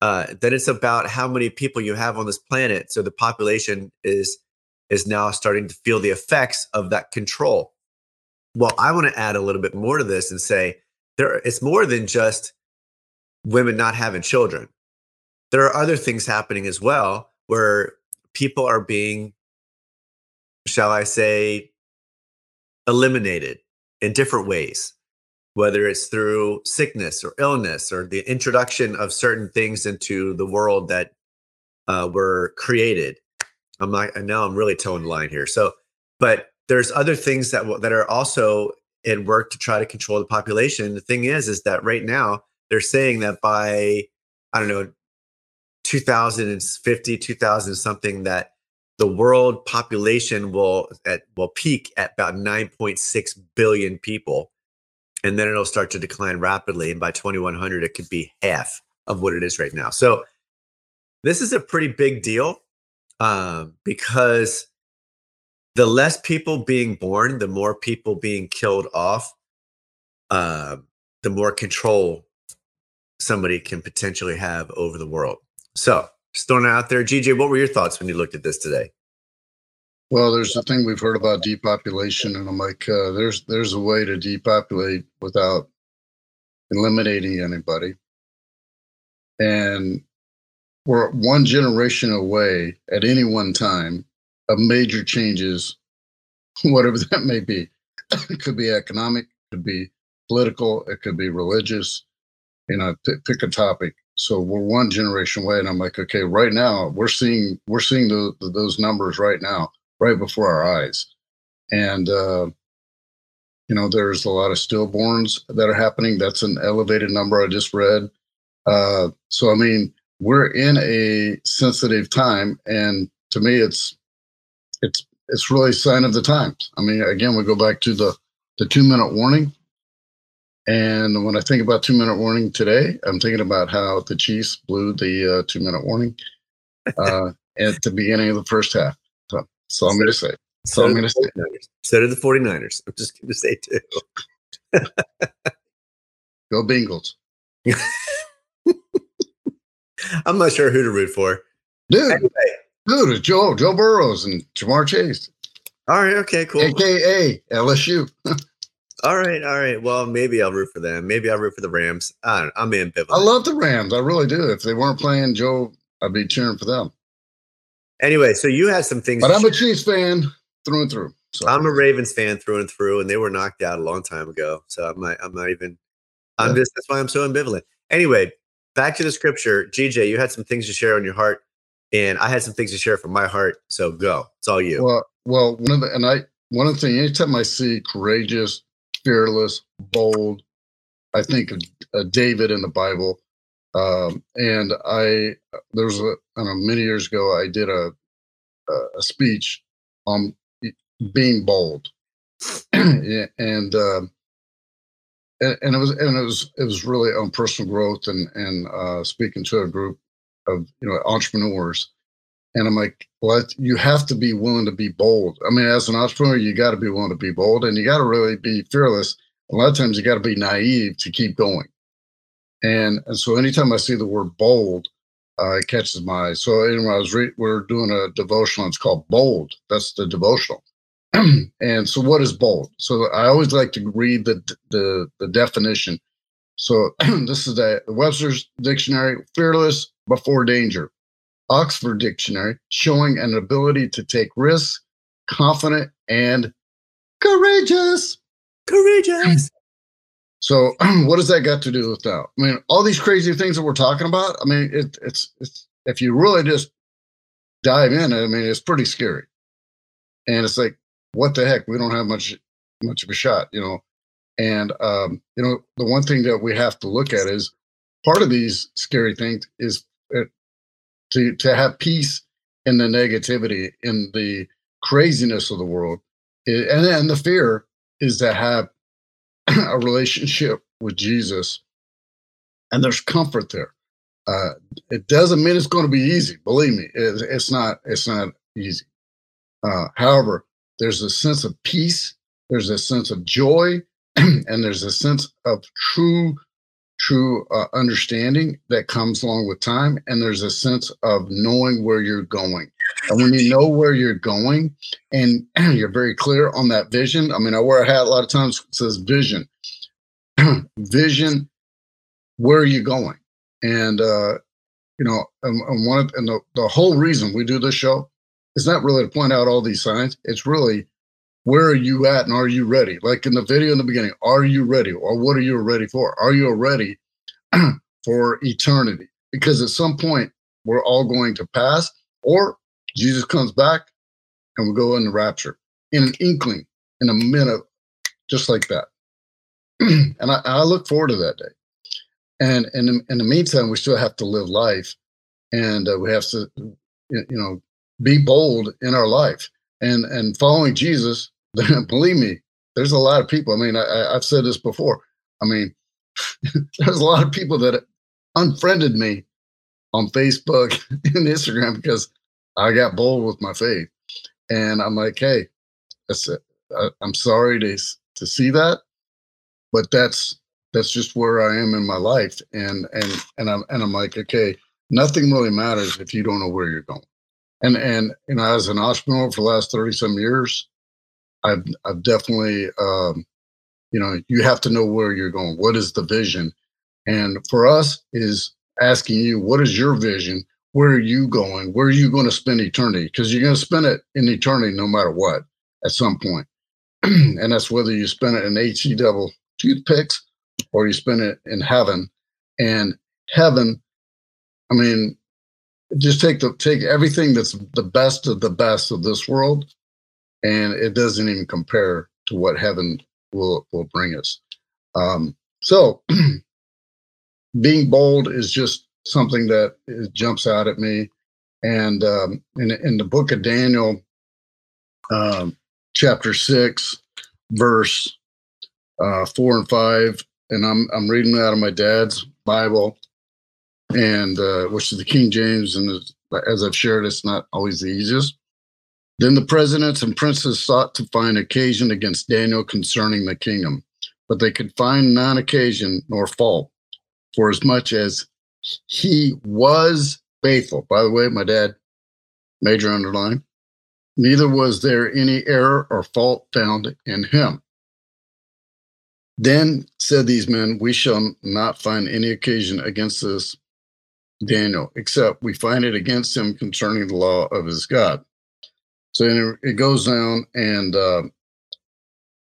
uh, then it's about how many people you have on this planet. So the population is is now starting to feel the effects of that control. Well, I want to add a little bit more to this and say there it's more than just women not having children. There are other things happening as well where people are being, shall I say, eliminated in different ways, whether it's through sickness or illness or the introduction of certain things into the world that uh, were created. I'm not, I know I'm really toeing the line here. So, but there's other things that that are also in work to try to control the population. The thing is, is that right now they're saying that by I don't know 2050, 2000 something that the world population will at will peak at about 9.6 billion people, and then it'll start to decline rapidly. And by 2100, it could be half of what it is right now. So this is a pretty big deal um, because the less people being born, the more people being killed off, uh, the more control somebody can potentially have over the world. So, just out there, GJ, what were your thoughts when you looked at this today? Well, there's the thing we've heard about depopulation, and I'm like, uh, there's there's a way to depopulate without eliminating anybody, and we're one generation away at any one time of major changes, whatever that may be. it could be economic, it could be political, it could be religious. You know, pick, pick a topic. So we're one generation away, and I'm like, okay, right now we're seeing we're seeing the, the, those numbers right now right before our eyes. And, uh, you know, there's a lot of stillborns that are happening. That's an elevated number I just read. Uh, so, I mean, we're in a sensitive time. And to me, it's, it's, it's really a sign of the times. I mean, again, we go back to the, the two minute warning. And when I think about two minute warning today, I'm thinking about how the Chiefs blew the uh, two minute warning uh, at the beginning of the first half. So, so I'm going to say. So I'm going to say. 49ers. So did the 49ers. I'm just going to say too. Go Bengals. I'm not sure who to root for. Dude, Anyway, dude, it's Joe, Joe Burrows and Ja'Marr Chase, all right, okay, cool. aka LSU. All right, all right. Well, maybe I'll root for them. Maybe I'll root for the Rams. I don't, I'm ambivalent. I love the Rams. I really do. If they weren't playing Joe, I'd be cheering for them. anyway, so you had some things. But I'm a Chiefs fan through and through. So. I'm a Ravens fan through and through, and they were knocked out a long time ago. So I'm not, I'm not even. I'm yeah. just that's why I'm so ambivalent. Anyway, back to the scripture. GJ, you had some things to share on your heart, and I had some things to share from my heart. So go. It's all you. Well, well, one of the and I one of the things anytime I see courageous, fearless, bold, I think of uh, David in the Bible. Um, and I there was a I don't know many years ago I did a a speech on being bold, and uh, and it was and it was it was really on personal growth and and uh, speaking to a group of you know entrepreneurs and i'm like well you have to be willing to be bold. I mean as an entrepreneur you got to be willing to be bold and you got to really be fearless. A lot of times you got to be naive to keep going. And and so anytime i see the word bold uh, it catches my eye. So anyway i was re- we're doing a devotional. It's called bold. That's the devotional. And so what is bold? So i always like to read the the, the definition. So this is the webster's dictionary fearless before danger oxford dictionary showing an ability to take risks confident and courageous courageous so what does that got to do with that i mean all these crazy things that we're talking about i mean it, it's it's if you really just dive in i mean it's pretty scary and it's like what the heck? We don't have much much of a shot, you know. And um, you know, the one thing that we have to look at is part of these scary things is to to have peace in the negativity, in the craziness of the world, and the fear is to have a relationship with Jesus, and there's comfort there. Uh, it doesn't mean it's going to be easy. Believe me, it, it's not. It's not easy. Uh, however, there's a sense of peace, there's a sense of joy, and there's a sense of true, true uh, understanding that comes along with time. And there's a sense of knowing where you're going. And when you know where you're going and you're very clear on that vision, I mean, I wear a hat a lot of times says vision. vision, where are you going? And, uh, you know, and, and one of, and the, the whole reason we do this show is not really to point out all these signs. It's really where are you at and are you ready? Like in the video in the beginning, are you ready? Or what are you ready for? Are you ready for eternity? Because at some point, we're all going to pass, or Jesus comes back and we go in the rapture in an inkling, in a minute, just like that. and I, I, look forward to that day. And, and in, the meantime, we still have to live life and uh, we have to, you know, be bold in our life and and following jesus believe me there's a lot of people i mean I, i've said this before i mean there's a lot of people that unfriended me on facebook and instagram because i got bold with my faith. And i'm like hey that's it. i'm sorry to to see that but that's that's just where i am in my life. And and and i'm and i'm like okay nothing really matters if you don't know where you're going. And and you know as an entrepreneur for the last 30 some years i've i've definitely um, you know you have to know where you're going. What is the vision? And for us is asking you what is your vision? Where are you going? Where are you going to spend eternity? Because you're going to spend it in eternity no matter what at some point. and that's whether you spend it in he double toothpicks or you spend it in heaven. And heaven i mean just take the take everything that's the best of the best of this world and it doesn't even compare to what heaven will will bring us um, so being bold is just something that jumps out at me and um, in, in the book of daniel um, chapter 6 verse uh, 4 and 5 and i'm i'm reading out of my dad's bible and uh, which is the King James, and as I've shared, it's not always the easiest. Then the presidents and princes sought to find occasion against Daniel concerning the kingdom, but they could find none occasion nor fault, for as much as he was faithful. By the way, my dad, major underline, neither was there any error or fault found in him. Then said these men, We shall not find any occasion against this Daniel, except we find it against him concerning the law of his God. So it goes down, and uh,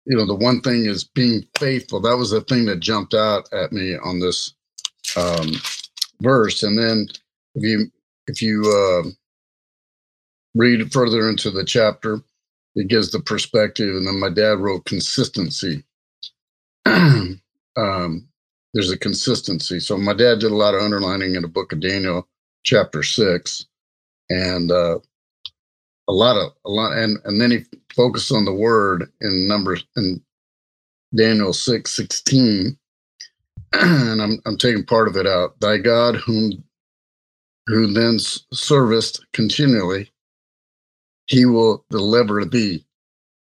you know, the one thing is being faithful. That was the thing that jumped out at me on this um, verse. And then if you if you uh, read further into the chapter, it gives the perspective. And then my dad wrote consistency. um, there's a consistency. So my dad did a lot of underlining in the book of Daniel, chapter six, and uh, a lot of a lot, and and then he focused on the word in numbers in Daniel six sixteen, and I'm I'm taking part of it out. Thy God, whom who then serviced continually, he will deliver thee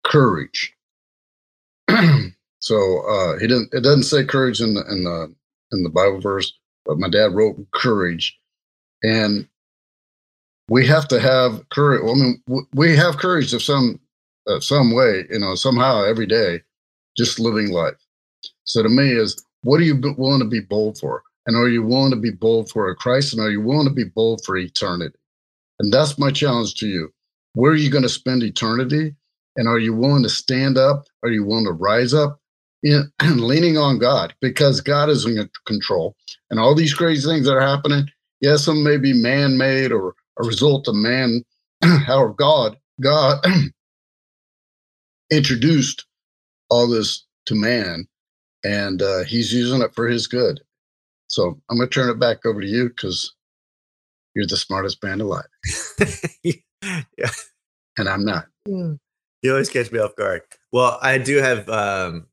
courage. so uh, he didn't. It doesn't say courage in the in the in the Bible verse, but my dad wrote courage, and we have to have courage. I mean, we have courage of some uh, some way, you know, somehow every day, just living life. So to me, is what are you willing to be bold for? And are you willing to be bold for a Christ? And are you willing to be bold for eternity? And that's my challenge to you. Where are you going to spend eternity? And are you willing to stand up? Are you willing to rise up? In, leaning on God because God is in control. And all these crazy things that are happening, yes, some may be man made or a result of man, how God, God introduced all this to man and uh, he's using it for his good. So I'm going to turn it back over to you because you're the smartest man alive. yeah. And I'm not. You always catch me off guard. Well, I do have um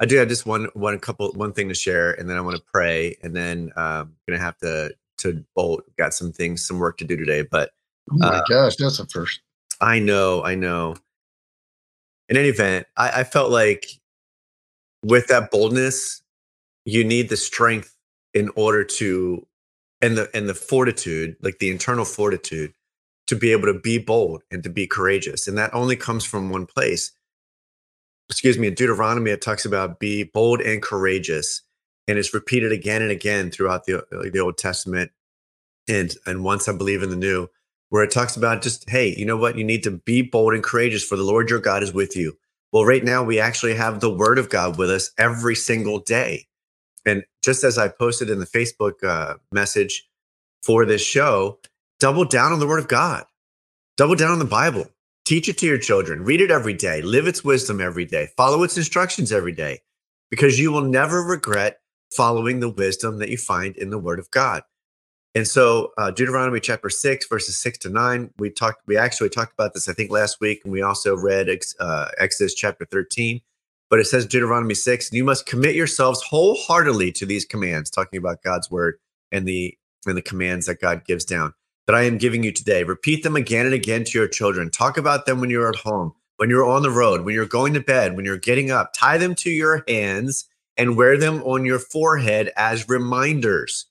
I do have just one one couple one thing to share and then I want to pray and then um I'm gonna have to to bolt. Got some things, some work to do today. But oh my uh, gosh, that's a first. I know, I know. In any event, I, I felt like with that boldness, you need the strength in order to and the and the fortitude, like the internal fortitude, to be able to be bold and to be courageous. And that only comes from one place. Excuse me, in Deuteronomy, it talks about be bold and courageous. And it's repeated again and again throughout the, the Old Testament. And and once I believe in the new, where it talks about just, hey, you know what? You need to be bold and courageous, for the Lord your God is with you. Well, right now we actually have the word of God with us every single day. And just as I posted in the Facebook uh, message for this show, double down on the word of God, double down on the Bible, teach it to your children, read it every day, live its wisdom every day, follow its instructions every day, because you will never regret following the wisdom that you find in the word of God. And so uh, Deuteronomy chapter six, verses six to nine, we talked, we actually talked about this, I think last week, and we also read uh, Exodus chapter 13. But it says Deuteronomy 6, and you must commit yourselves wholeheartedly to these commands, talking about God's word and the and the commands that God gives down that I am giving you today. Repeat them again and again to your children. Talk about them when you're at home, when you're on the road, when you're going to bed, when you're getting up. Tie them to your hands and wear them on your forehead as reminders.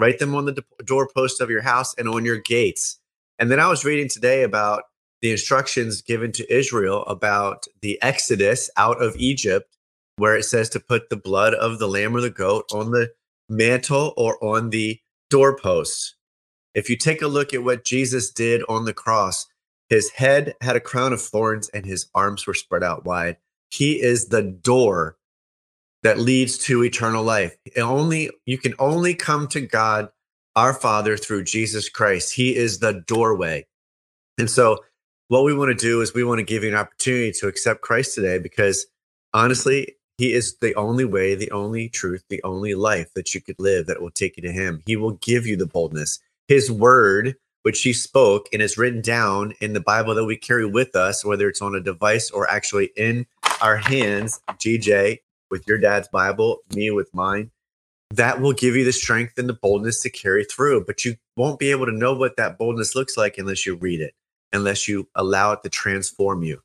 Write them on the doorpost of your house and on your gates. And then I was reading today about the instructions given to Israel about the exodus out of Egypt, where it says to put the blood of the lamb or the goat on the mantle or on the doorposts. If you take a look at what Jesus did on the cross, his head had a crown of thorns and his arms were spread out wide. He is the door that leads to eternal life. It only you can only come to God our Father through Jesus Christ. He is the doorway. And so what we want to do is we want to give you an opportunity to accept Christ today because honestly, he is the only way, the only truth, the only life that you could live that will take you to him. He will give you the boldness. His word, which he spoke and is written down in the Bible that we carry with us, whether it's on a device or actually in our hands, GJ, with your dad's Bible, me with mine, that will give you the strength and the boldness to carry through. But you won't be able to know what that boldness looks like unless you read it, unless you allow it to transform you.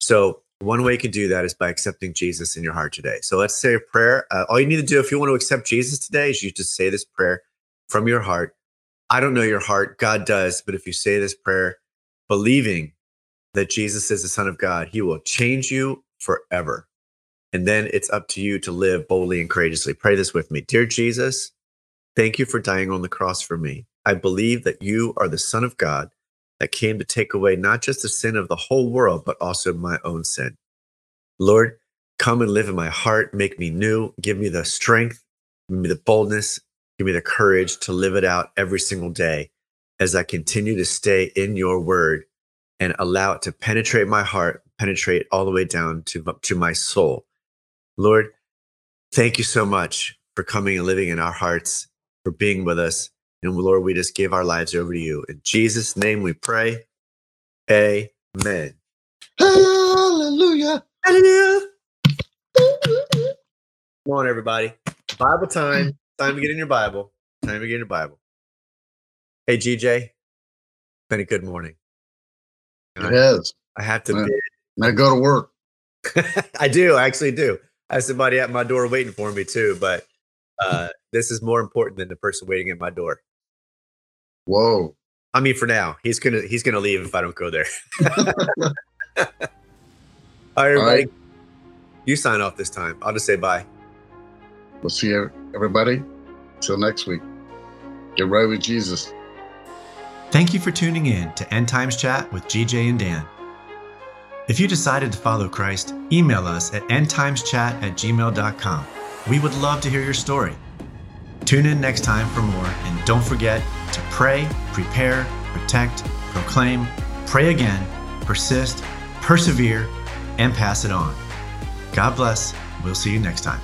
So, one way you can do that is by accepting Jesus in your heart today. So, let's say a prayer. Uh, all you need to do if you want to accept Jesus today is you just say this prayer from your heart. I don't know your heart, God does. But if you say this prayer, believing that Jesus is the Son of God, He will change you forever. And then it's up to you to live boldly and courageously. Pray this with me. Dear Jesus, thank you for dying on the cross for me. I believe that you are the Son of God that came to take away not just the sin of the whole world, but also my own sin. Lord, come and live in my heart, make me new, give me the strength, give me the boldness, give me the courage to live it out every single day as I continue to stay in your word and allow it to penetrate my heart, penetrate all the way down to, to my soul. Lord, thank you so much for coming and living in our hearts, for being with us. And Lord, we just give our lives over to you. In Jesus' name we pray. Amen. Hallelujah. Hallelujah. Come on, everybody. Bible time. Time to get in your Bible. Time to get in your Bible. Hey, GJ. Been a good morning. It has. I have to. Now go to work. I do. I actually do. I have somebody at my door waiting for me too, but uh, this is more important than the person waiting at my door. Whoa. I mean, for now, he's gonna he's gonna leave if I don't go there. All right, everybody. right. You sign off this time. I'll just say bye. We'll see you, everybody. Till next week. Get right with Jesus. Thank you for tuning in to End Times Chat with GJ and Dan. If you decided to follow Christ, email us at endtimeschat at gmail.com. We would love to hear your story. Tune in next time for more, and don't forget to pray, prepare, protect, proclaim, pray again, persist, persevere, and pass it on. God bless. We'll see you next time.